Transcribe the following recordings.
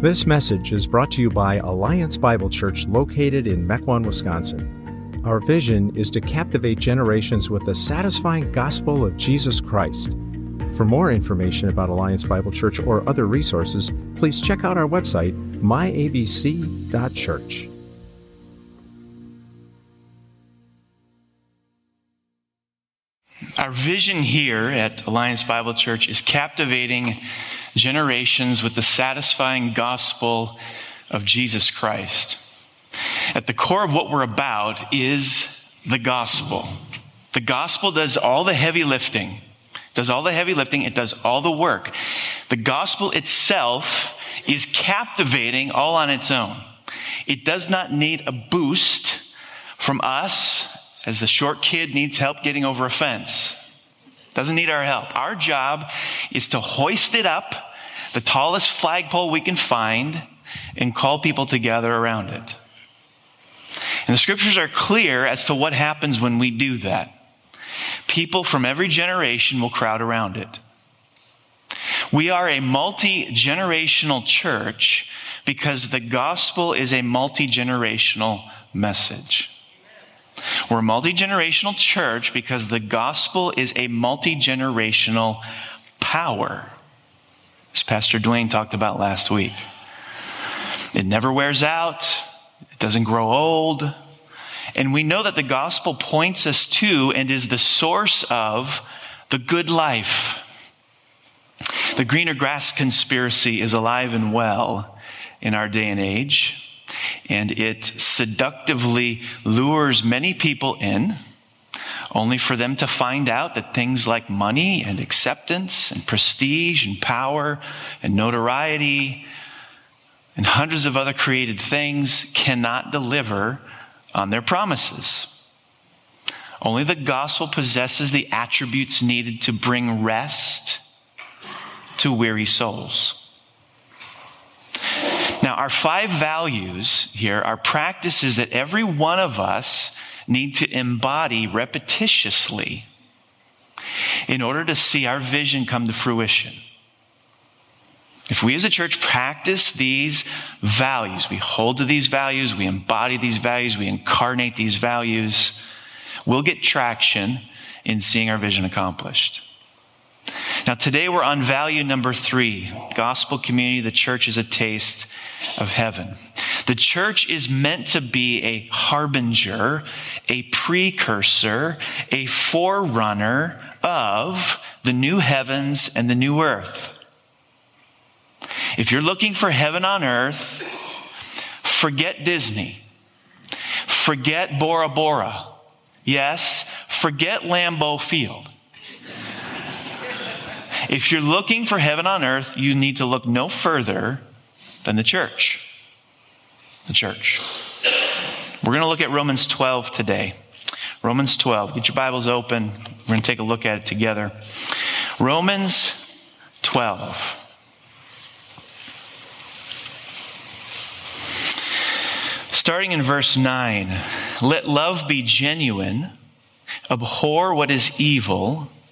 This message is brought to you by Alliance Bible Church located in Mequon, Wisconsin. Our vision is to captivate generations with the satisfying gospel of Jesus Christ. For more information about Alliance Bible Church or other resources, please check out our website, myabc.church. Our vision here at Alliance Bible Church is captivating generations with the satisfying gospel of Jesus Christ. At the core of what we're about is the gospel. The gospel does all the heavy lifting, does all the heavy lifting, it does all the work. The gospel itself is captivating all on its own. It does not need a boost from us as the short kid needs help getting over a fence. Doesn't need our help. Our job is to hoist it up, the tallest flagpole we can find, and call people together around it. And the scriptures are clear as to what happens when we do that. People from every generation will crowd around it. We are a multi generational church because the gospel is a multi generational message. We're a multi generational church because the gospel is a multi generational power, as Pastor Dwayne talked about last week. It never wears out, it doesn't grow old. And we know that the gospel points us to and is the source of the good life. The greener grass conspiracy is alive and well in our day and age and it seductively lures many people in, only for them to find out that things like money and acceptance and prestige and power and notoriety and hundreds of other created things cannot deliver on their promises. Only the gospel possesses the attributes needed to bring rest to weary souls. Now, our five values here are practices that every one of us need to embody repetitiously in order to see our vision come to fruition. If we as a church practice these values, we hold to these values, we embody these values, we incarnate these values, we'll get traction in seeing our vision accomplished. Now, today we're on value number three gospel community. The church is a taste of heaven. The church is meant to be a harbinger, a precursor, a forerunner of the new heavens and the new earth. If you're looking for heaven on earth, forget Disney. Forget Bora Bora. Yes, forget Lambeau Field. If you're looking for heaven on earth, you need to look no further than the church. The church. We're going to look at Romans 12 today. Romans 12. Get your Bibles open. We're going to take a look at it together. Romans 12. Starting in verse 9, let love be genuine, abhor what is evil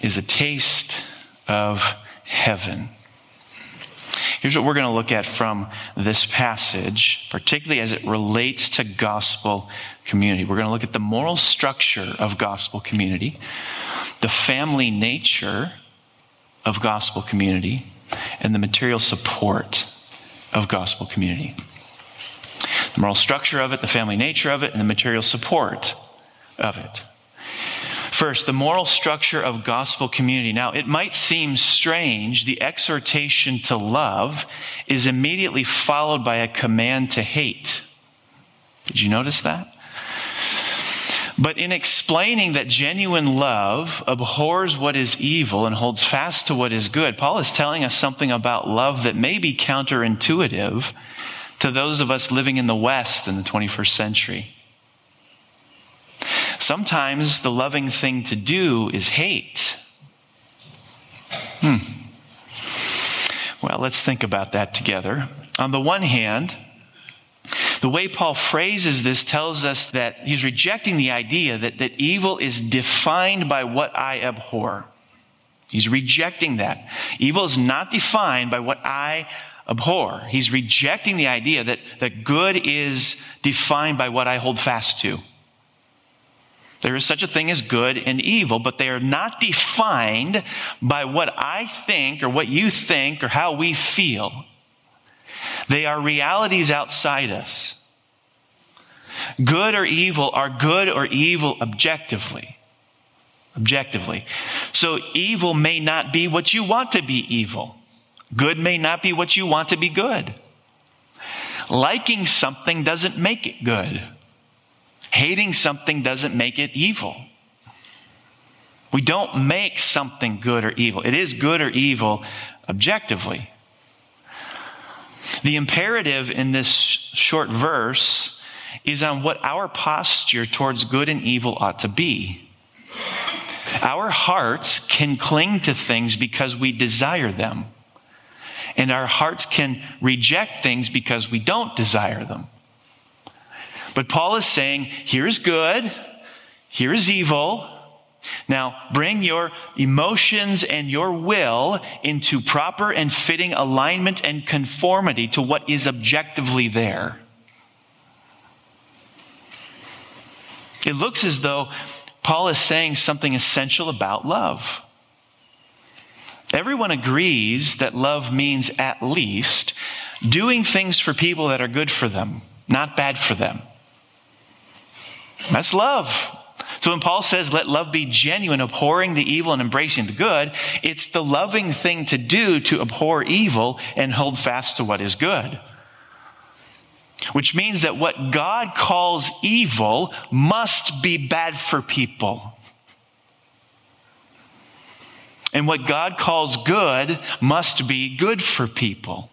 is a taste of heaven. Here's what we're going to look at from this passage, particularly as it relates to gospel community. We're going to look at the moral structure of gospel community, the family nature of gospel community, and the material support of gospel community. The moral structure of it, the family nature of it, and the material support of it. First, the moral structure of gospel community. Now, it might seem strange, the exhortation to love is immediately followed by a command to hate. Did you notice that? But in explaining that genuine love abhors what is evil and holds fast to what is good, Paul is telling us something about love that may be counterintuitive to those of us living in the West in the 21st century. Sometimes the loving thing to do is hate. Hmm. Well, let's think about that together. On the one hand, the way Paul phrases this tells us that he's rejecting the idea that, that evil is defined by what I abhor. He's rejecting that. Evil is not defined by what I abhor. He's rejecting the idea that, that good is defined by what I hold fast to. There is such a thing as good and evil, but they are not defined by what I think or what you think or how we feel. They are realities outside us. Good or evil are good or evil objectively. Objectively. So evil may not be what you want to be evil. Good may not be what you want to be good. Liking something doesn't make it good. Hating something doesn't make it evil. We don't make something good or evil. It is good or evil objectively. The imperative in this short verse is on what our posture towards good and evil ought to be. Our hearts can cling to things because we desire them, and our hearts can reject things because we don't desire them. But Paul is saying, here's good, here's evil, now, bring your emotions and your will into proper and fitting alignment and conformity to what is objectively there. It looks as though Paul is saying something essential about love. Everyone agrees that love means at least doing things for people that are good for them, not bad for them. That's love. So when Paul says, let love be genuine, abhorring the evil and embracing the good, it's the loving thing to do to abhor evil and hold fast to what is good. Which means that what God calls evil must be bad for people. And what God calls good must be good for people.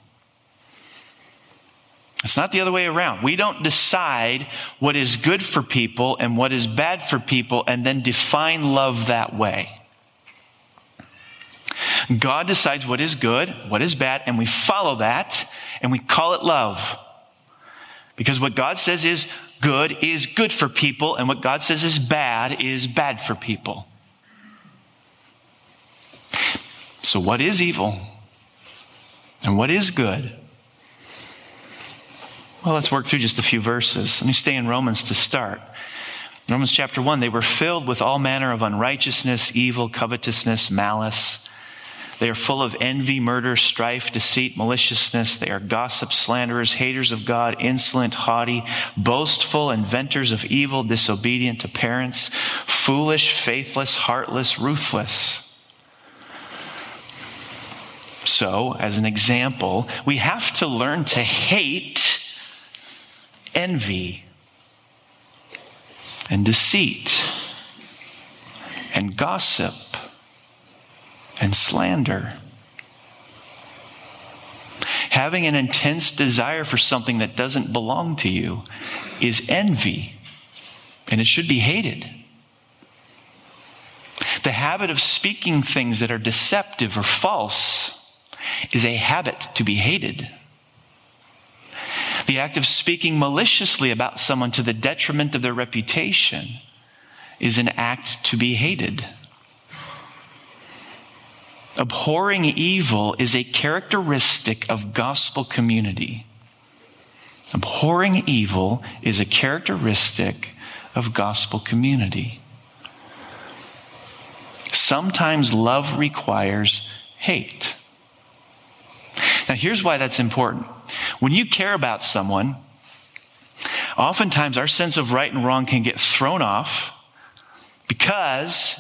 It's not the other way around. We don't decide what is good for people and what is bad for people and then define love that way. God decides what is good, what is bad, and we follow that and we call it love. Because what God says is good is good for people, and what God says is bad is bad for people. So, what is evil? And what is good? Well, let's work through just a few verses. Let me stay in Romans to start. Romans chapter 1 they were filled with all manner of unrighteousness, evil, covetousness, malice. They are full of envy, murder, strife, deceit, maliciousness. They are gossips, slanderers, haters of God, insolent, haughty, boastful, inventors of evil, disobedient to parents, foolish, faithless, heartless, ruthless. So, as an example, we have to learn to hate envy and deceit and gossip and slander. Having an intense desire for something that doesn't belong to you is envy, and it should be hated. The habit of speaking things that are deceptive or false is a habit to be hated. The act of speaking maliciously about someone to the detriment of their reputation is an act to be hated. Abhorring evil is a characteristic of gospel community. Abhorring evil is a characteristic of gospel community. Sometimes love requires hate. Now, here's why that's important. When you care about someone, oftentimes our sense of right and wrong can get thrown off because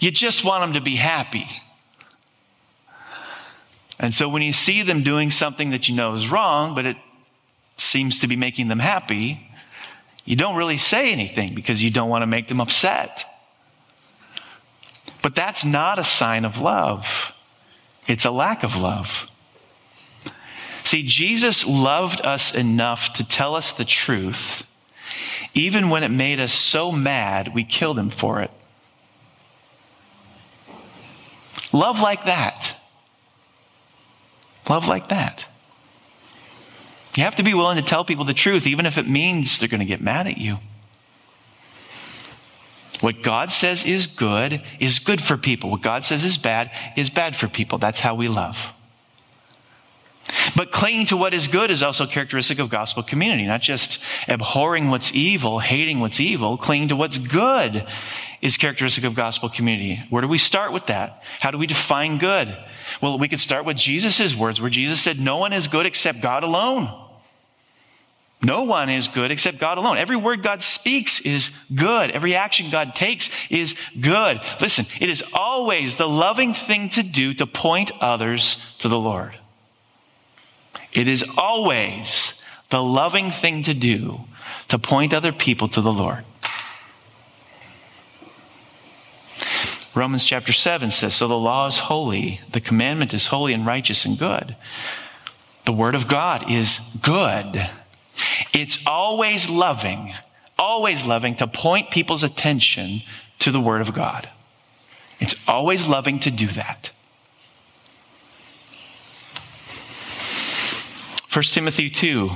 you just want them to be happy. And so when you see them doing something that you know is wrong, but it seems to be making them happy, You don't really say anything because you don't want to make them upset. But that's not a sign of love, it's a lack of love. See, Jesus loved us enough to tell us the truth, even when it made us so mad we killed him for it. Love like that. Love like that. You have to be willing to tell people the truth, even if it means they're going to get mad at you. What God says is good is good for people. What God says is bad is bad for people. That's how we love. But clinging to what is good is also characteristic of gospel community, not just abhorring what's evil, hating what's evil, clinging to what's good is characteristic of gospel community. Where do we start with that? How do we define good? Well, we could start with Jesus' words, where Jesus said, No one is good except God alone. No one is good except God alone. Every word God speaks is good. Every action God takes is good. Listen, it is always the loving thing to do to point others to the Lord. It is always the loving thing to do to point other people to the Lord. Romans chapter 7 says, So the law is holy, the commandment is holy and righteous and good. The word of God is good. It's always loving, always loving to point people's attention to the Word of God. It's always loving to do that. 1 Timothy 2.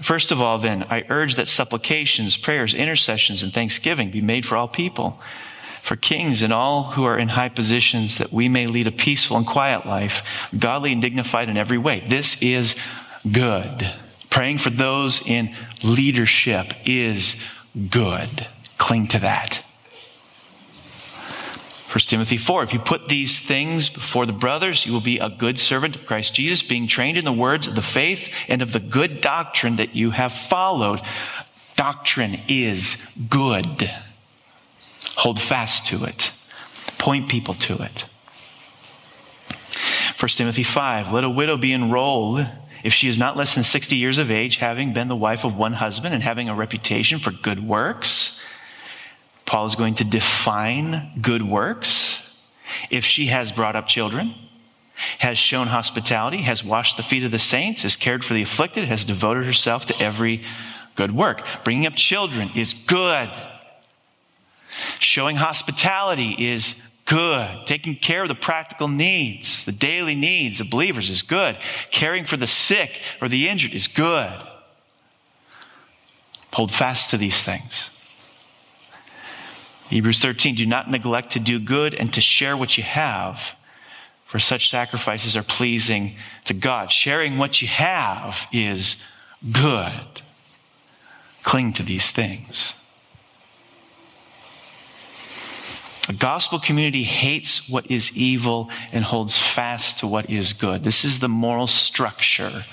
First of all, then, I urge that supplications, prayers, intercessions, and thanksgiving be made for all people, for kings and all who are in high positions, that we may lead a peaceful and quiet life, godly and dignified in every way. This is good. Praying for those in leadership is good. Cling to that. 1 Timothy 4 If you put these things before the brothers, you will be a good servant of Christ Jesus, being trained in the words of the faith and of the good doctrine that you have followed. Doctrine is good. Hold fast to it, point people to it. 1 Timothy 5 Let a widow be enrolled if she is not less than 60 years of age, having been the wife of one husband and having a reputation for good works, Paul is going to define good works. If she has brought up children, has shown hospitality, has washed the feet of the saints, has cared for the afflicted, has devoted herself to every good work. Bringing up children is good. Showing hospitality is good. Taking care of the practical needs, the daily needs of believers is good. Caring for the sick or the injured is good. Hold fast to these things. Hebrews 13, do not neglect to do good and to share what you have, for such sacrifices are pleasing to God. Sharing what you have is good. Cling to these things. A gospel community hates what is evil and holds fast to what is good. This is the moral structure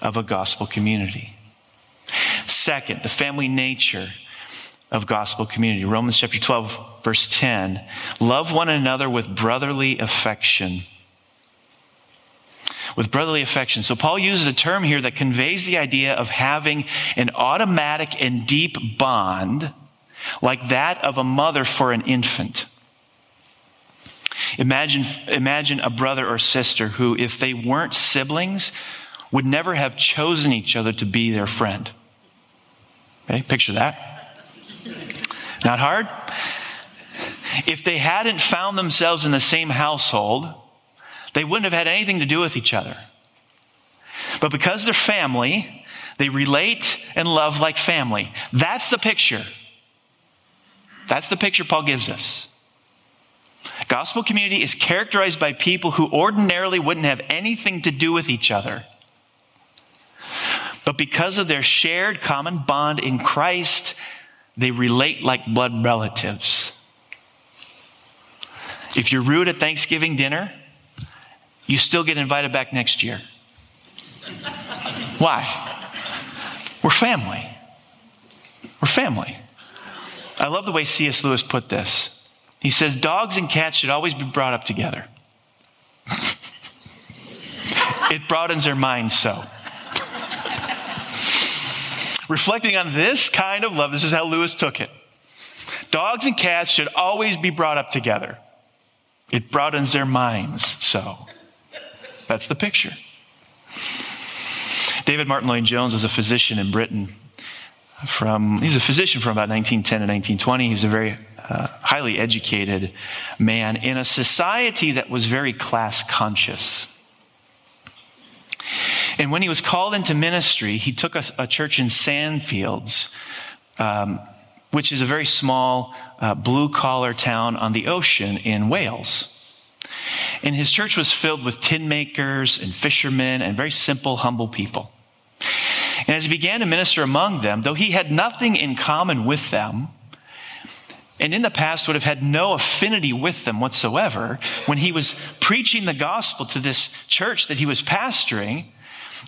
of a gospel community. Second, the family nature of gospel community. Romans chapter 12, verse 10. Love one another with brotherly affection. With brotherly affection. So, Paul uses a term here that conveys the idea of having an automatic and deep bond like that of a mother for an infant. Imagine, imagine a brother or sister who, if they weren't siblings, would never have chosen each other to be their friend. Okay, picture that. Not hard? If they hadn't found themselves in the same household, they wouldn't have had anything to do with each other. But because they're family, they relate and love like family. That's the picture. That's the picture Paul gives us. Gospel community is characterized by people who ordinarily wouldn't have anything to do with each other. But because of their shared common bond in Christ, they relate like blood relatives. If you're rude at Thanksgiving dinner, you still get invited back next year. Why? We're family. We're family. I love the way C.S. Lewis put this. He says dogs and cats should always be brought up together. it broadens their minds so. Reflecting on this kind of love, this is how Lewis took it. Dogs and cats should always be brought up together. It broadens their minds so. That's the picture. David Martyn Lloyd Jones was a physician in Britain. From he's a physician from about 1910 to 1920. He was a very uh, highly educated man in a society that was very class conscious. And when he was called into ministry, he took a, a church in Sandfields, um, which is a very small uh, blue collar town on the ocean in Wales. And his church was filled with tin makers and fishermen and very simple, humble people. And as he began to minister among them, though he had nothing in common with them, and in the past would have had no affinity with them whatsoever, when he was preaching the gospel to this church that he was pastoring,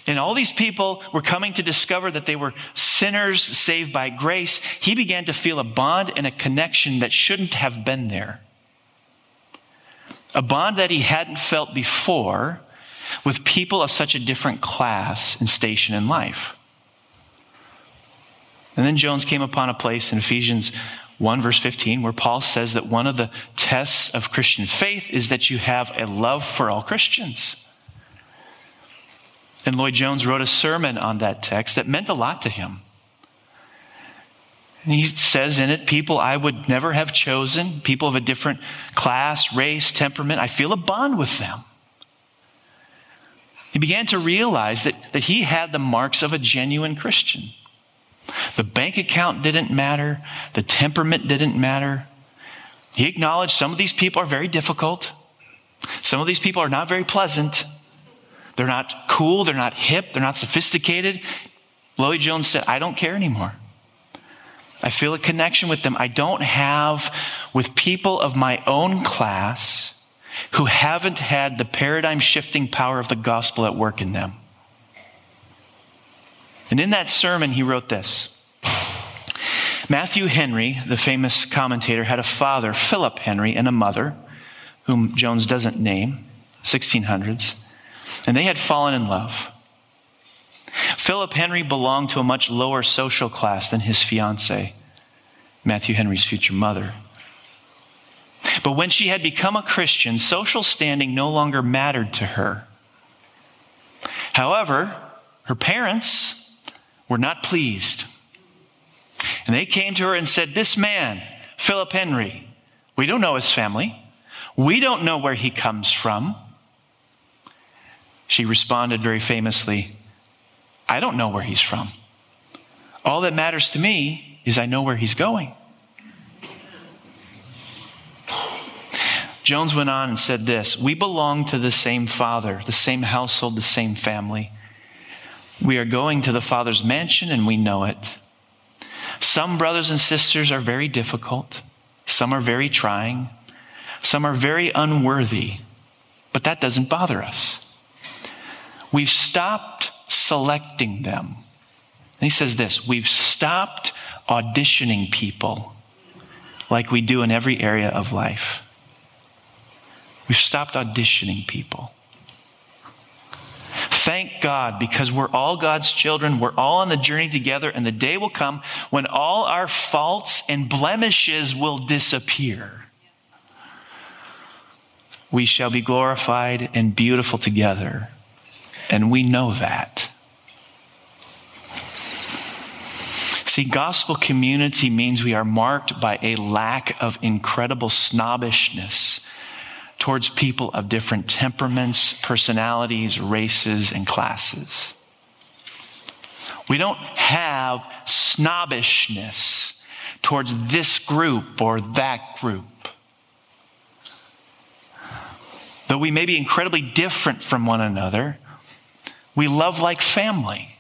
and all these people were coming to discover that they were sinners saved by grace, he began to feel a bond and a connection that shouldn't have been there. A bond that he hadn't felt before with people of such a different class and station in life. And then Jones came upon a place in Ephesians 1, verse 15, where Paul says that one of the tests of Christian faith is that you have a love for all Christians. And Lloyd Jones wrote a sermon on that text that meant a lot to him. And he says in it, people I would never have chosen, people of a different class, race, temperament, I feel a bond with them. He began to realize that, that he had the marks of a genuine Christian. The bank account didn't matter, the temperament didn't matter. He acknowledged some of these people are very difficult, some of these people are not very pleasant. They're not cool, they're not hip, they're not sophisticated. Lloyd Jones said, I don't care anymore. I feel a connection with them I don't have with people of my own class who haven't had the paradigm shifting power of the gospel at work in them. And in that sermon, he wrote this Matthew Henry, the famous commentator, had a father, Philip Henry, and a mother, whom Jones doesn't name, 1600s, and they had fallen in love. Philip Henry belonged to a much lower social class than his fiancee, Matthew Henry's future mother. But when she had become a Christian, social standing no longer mattered to her. However, her parents were not pleased. And they came to her and said, This man, Philip Henry, we don't know his family. We don't know where he comes from. She responded very famously, I don't know where he's from. All that matters to me is I know where he's going. Jones went on and said this We belong to the same father, the same household, the same family. We are going to the Father's mansion and we know it. Some brothers and sisters are very difficult, some are very trying, some are very unworthy, but that doesn't bother us. We've stopped selecting them. And he says this we've stopped auditioning people like we do in every area of life. We've stopped auditioning people. Thank God because we're all God's children. We're all on the journey together, and the day will come when all our faults and blemishes will disappear. We shall be glorified and beautiful together, and we know that. See, gospel community means we are marked by a lack of incredible snobbishness towards people of different temperaments, personalities, races, and classes. We don't have snobbishness towards this group or that group. Though we may be incredibly different from one another, we love like family.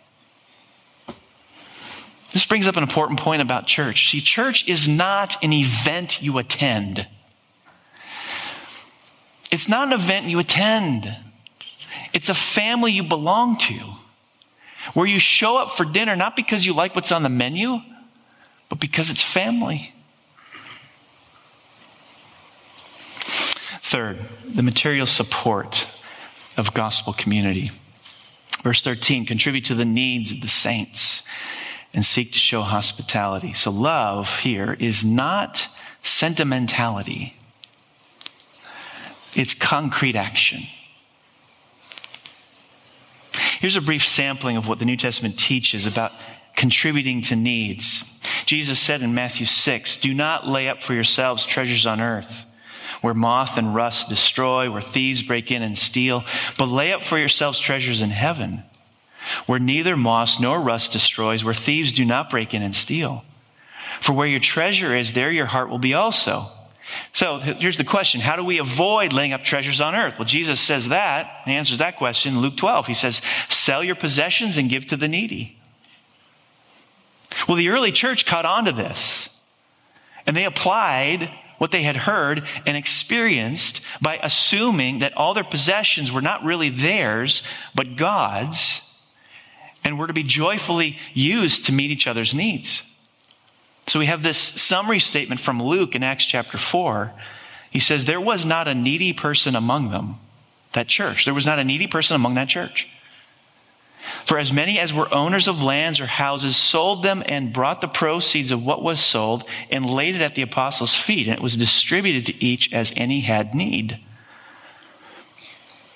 This brings up an important point about church. See, church is not an event you attend. It's not an event you attend, it's a family you belong to, where you show up for dinner not because you like what's on the menu, but because it's family. Third, the material support of gospel community. Verse 13 contribute to the needs of the saints. and seek to show hospitality. So, love here is not sentimentality, it's concrete action. Here's a brief sampling of what the New Testament teaches about contributing to needs. Jesus said in Matthew 6 Do not lay up for yourselves treasures on earth where moth and rust destroy, where thieves break in and steal, but lay up for yourselves treasures in heaven, where neither moth nor rust destroys, where thieves do not break in and steal. For where your treasure is, there your heart will be also. So here's the question How do we avoid laying up treasures on earth? Well, Jesus says that, he answers that question in Luke 12. He says, Sell your possessions and give to the needy. Well, the early church caught on to this, and they applied what they had heard and experienced by assuming that all their possessions were not really theirs, but God's, and were to be joyfully used to meet each other's needs. So we have this summary statement from Luke in Acts chapter 4. He says, There was not a needy person among them, that church. There was not a needy person among that church. For as many as were owners of lands or houses sold them and brought the proceeds of what was sold and laid it at the apostles' feet, and it was distributed to each as any had need.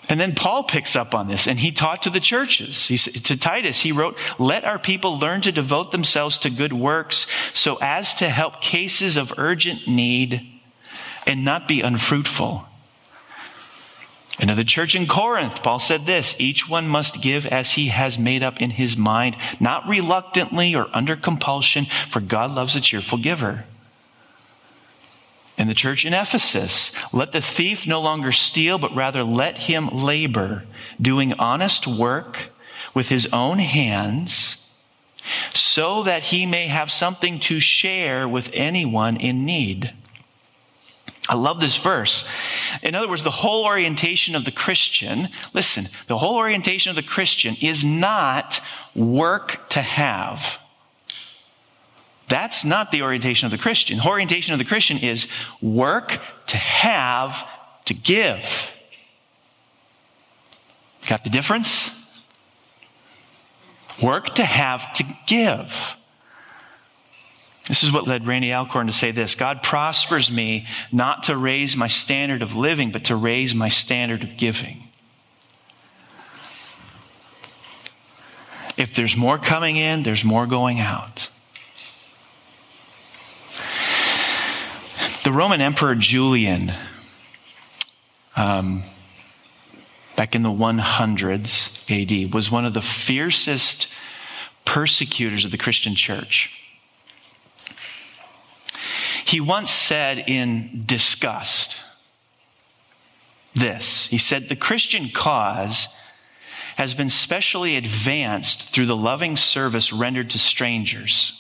And then Paul picks up on this and he taught to the churches. He, to Titus, he wrote, Let our people learn to devote themselves to good works so as to help cases of urgent need and not be unfruitful. And of the church in Corinth, Paul said this each one must give as he has made up in his mind, not reluctantly or under compulsion, for God loves a cheerful giver. In the church in Ephesus, let the thief no longer steal, but rather let him labor, doing honest work with his own hands, so that he may have something to share with anyone in need. I love this verse. In other words, the whole orientation of the Christian, listen, the whole orientation of the Christian is not work to have. That's not the orientation of the Christian. The orientation of the Christian is work to have to give. Got the difference? Work to have to give. This is what led Randy Alcorn to say this God prospers me not to raise my standard of living, but to raise my standard of giving. If there's more coming in, there's more going out. The Roman Emperor Julian, um, back in the 100s AD, was one of the fiercest persecutors of the Christian church. He once said in disgust this He said, The Christian cause has been specially advanced through the loving service rendered to strangers.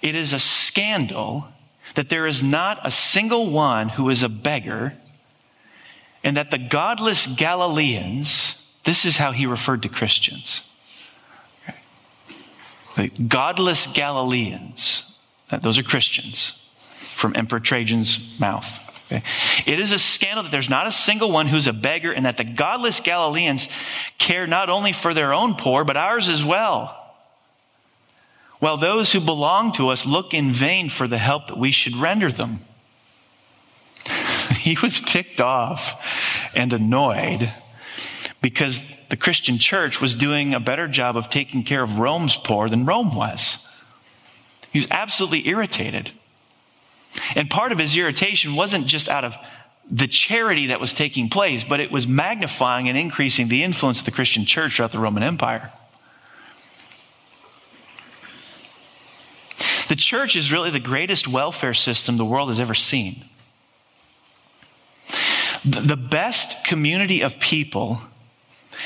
It is a scandal that there is not a single one who is a beggar, and that the godless Galileans, this is how he referred to Christians. The godless Galileans, those are Christians from Emperor Trajan's mouth. Okay? It is a scandal that there's not a single one who's a beggar, and that the godless Galileans care not only for their own poor, but ours as well. While those who belong to us look in vain for the help that we should render them. he was ticked off and annoyed because the Christian church was doing a better job of taking care of Rome's poor than Rome was. He was absolutely irritated. And part of his irritation wasn't just out of the charity that was taking place, but it was magnifying and increasing the influence of the Christian church throughout the Roman Empire. The church is really the greatest welfare system the world has ever seen. The best community of people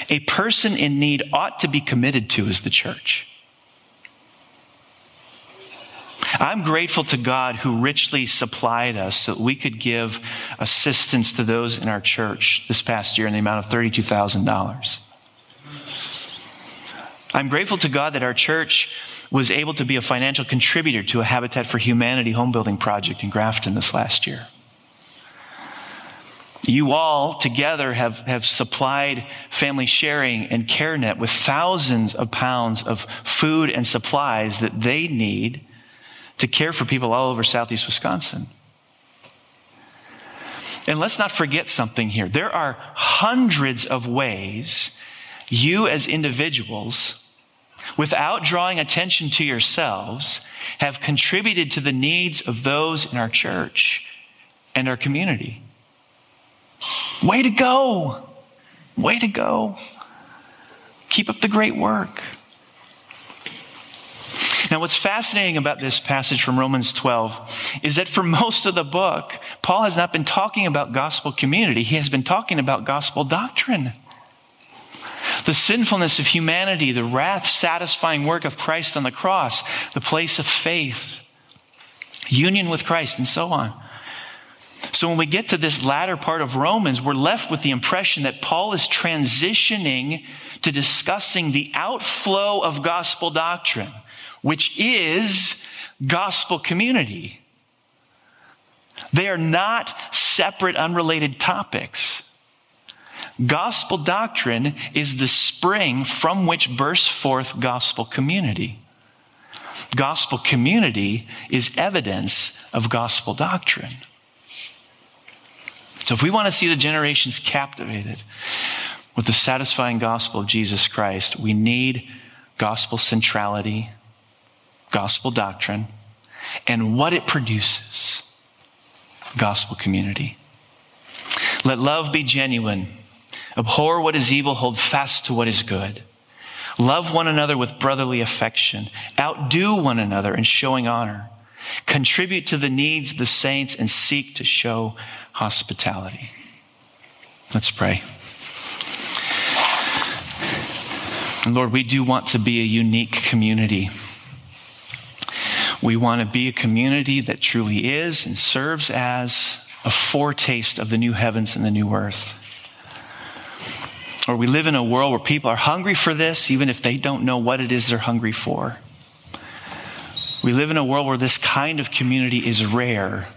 a person in need ought to be committed to is the church. I'm grateful to God who richly supplied us so that we could give assistance to those in our church this past year in the amount of $32,000. I'm grateful to God that our church was able to be a financial contributor to a Habitat for Humanity home building project in Grafton this last year. You all together have, have supplied Family Sharing and CareNet with thousands of pounds of food and supplies that they need to care for people all over southeast Wisconsin. And let's not forget something here. There are hundreds of ways you as individuals, without drawing attention to yourselves, have contributed to the needs of those in our church and our community. Way to go! Way to go. Keep up the great work. Now, what's fascinating about this passage from Romans 12 is that for most of the book, Paul has not been talking about gospel community, he has been talking about gospel doctrine. The sinfulness of humanity, the wrath satisfying work of Christ on the cross, the place of faith, union with Christ, and so on. So when we get to this latter part of Romans, we're left with the impression that Paul is transitioning to discussing the outflow of gospel doctrine which is gospel community. They are not separate, unrelated topics. Gospel doctrine is the spring from which bursts forth gospel community. Gospel community is evidence of gospel doctrine. So, if we want to see the generations captivated with the satisfying gospel of Jesus Christ, we need gospel centrality gospel doctrine, and what it produces gospel community. Let love be genuine. Abhor what is evil, hold fast to what is good. Love one another with brotherly affection. Outdo one another in showing honor. Contribute to the needs of the saints and seek to show hospitality. Let's pray. And Lord, we do want to be a unique community. We want to be a community that truly is and serves as a foretaste of the new heavens and the new earth. Or we live in a world where people are hungry for this, even if they don't know what it is they're hungry for. We live in a world where this kind of community is rare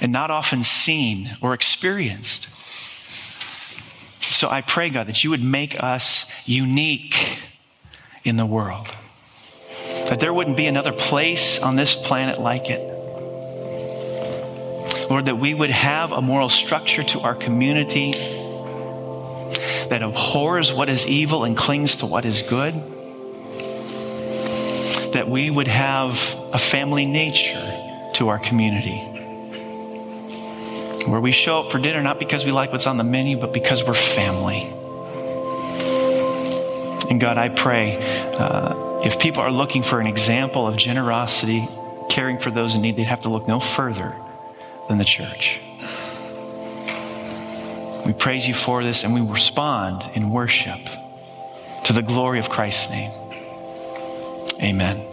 and not often seen or experienced. So I pray, God, that you would make us unique in the world that there wouldn't be another place on this planet like it. Lord, that we would have a moral structure to our community that abhors what is evil and clings to what is good. That we would have a family nature to our community. Where we show up for dinner not because we like what's on the menu, but because we're family. And God, I pray. Uh, if people are looking for an example of generosity, caring for those in need, they'd have to look no further than the church. We praise you for this and we respond in worship to the glory of Christ's name. Amen.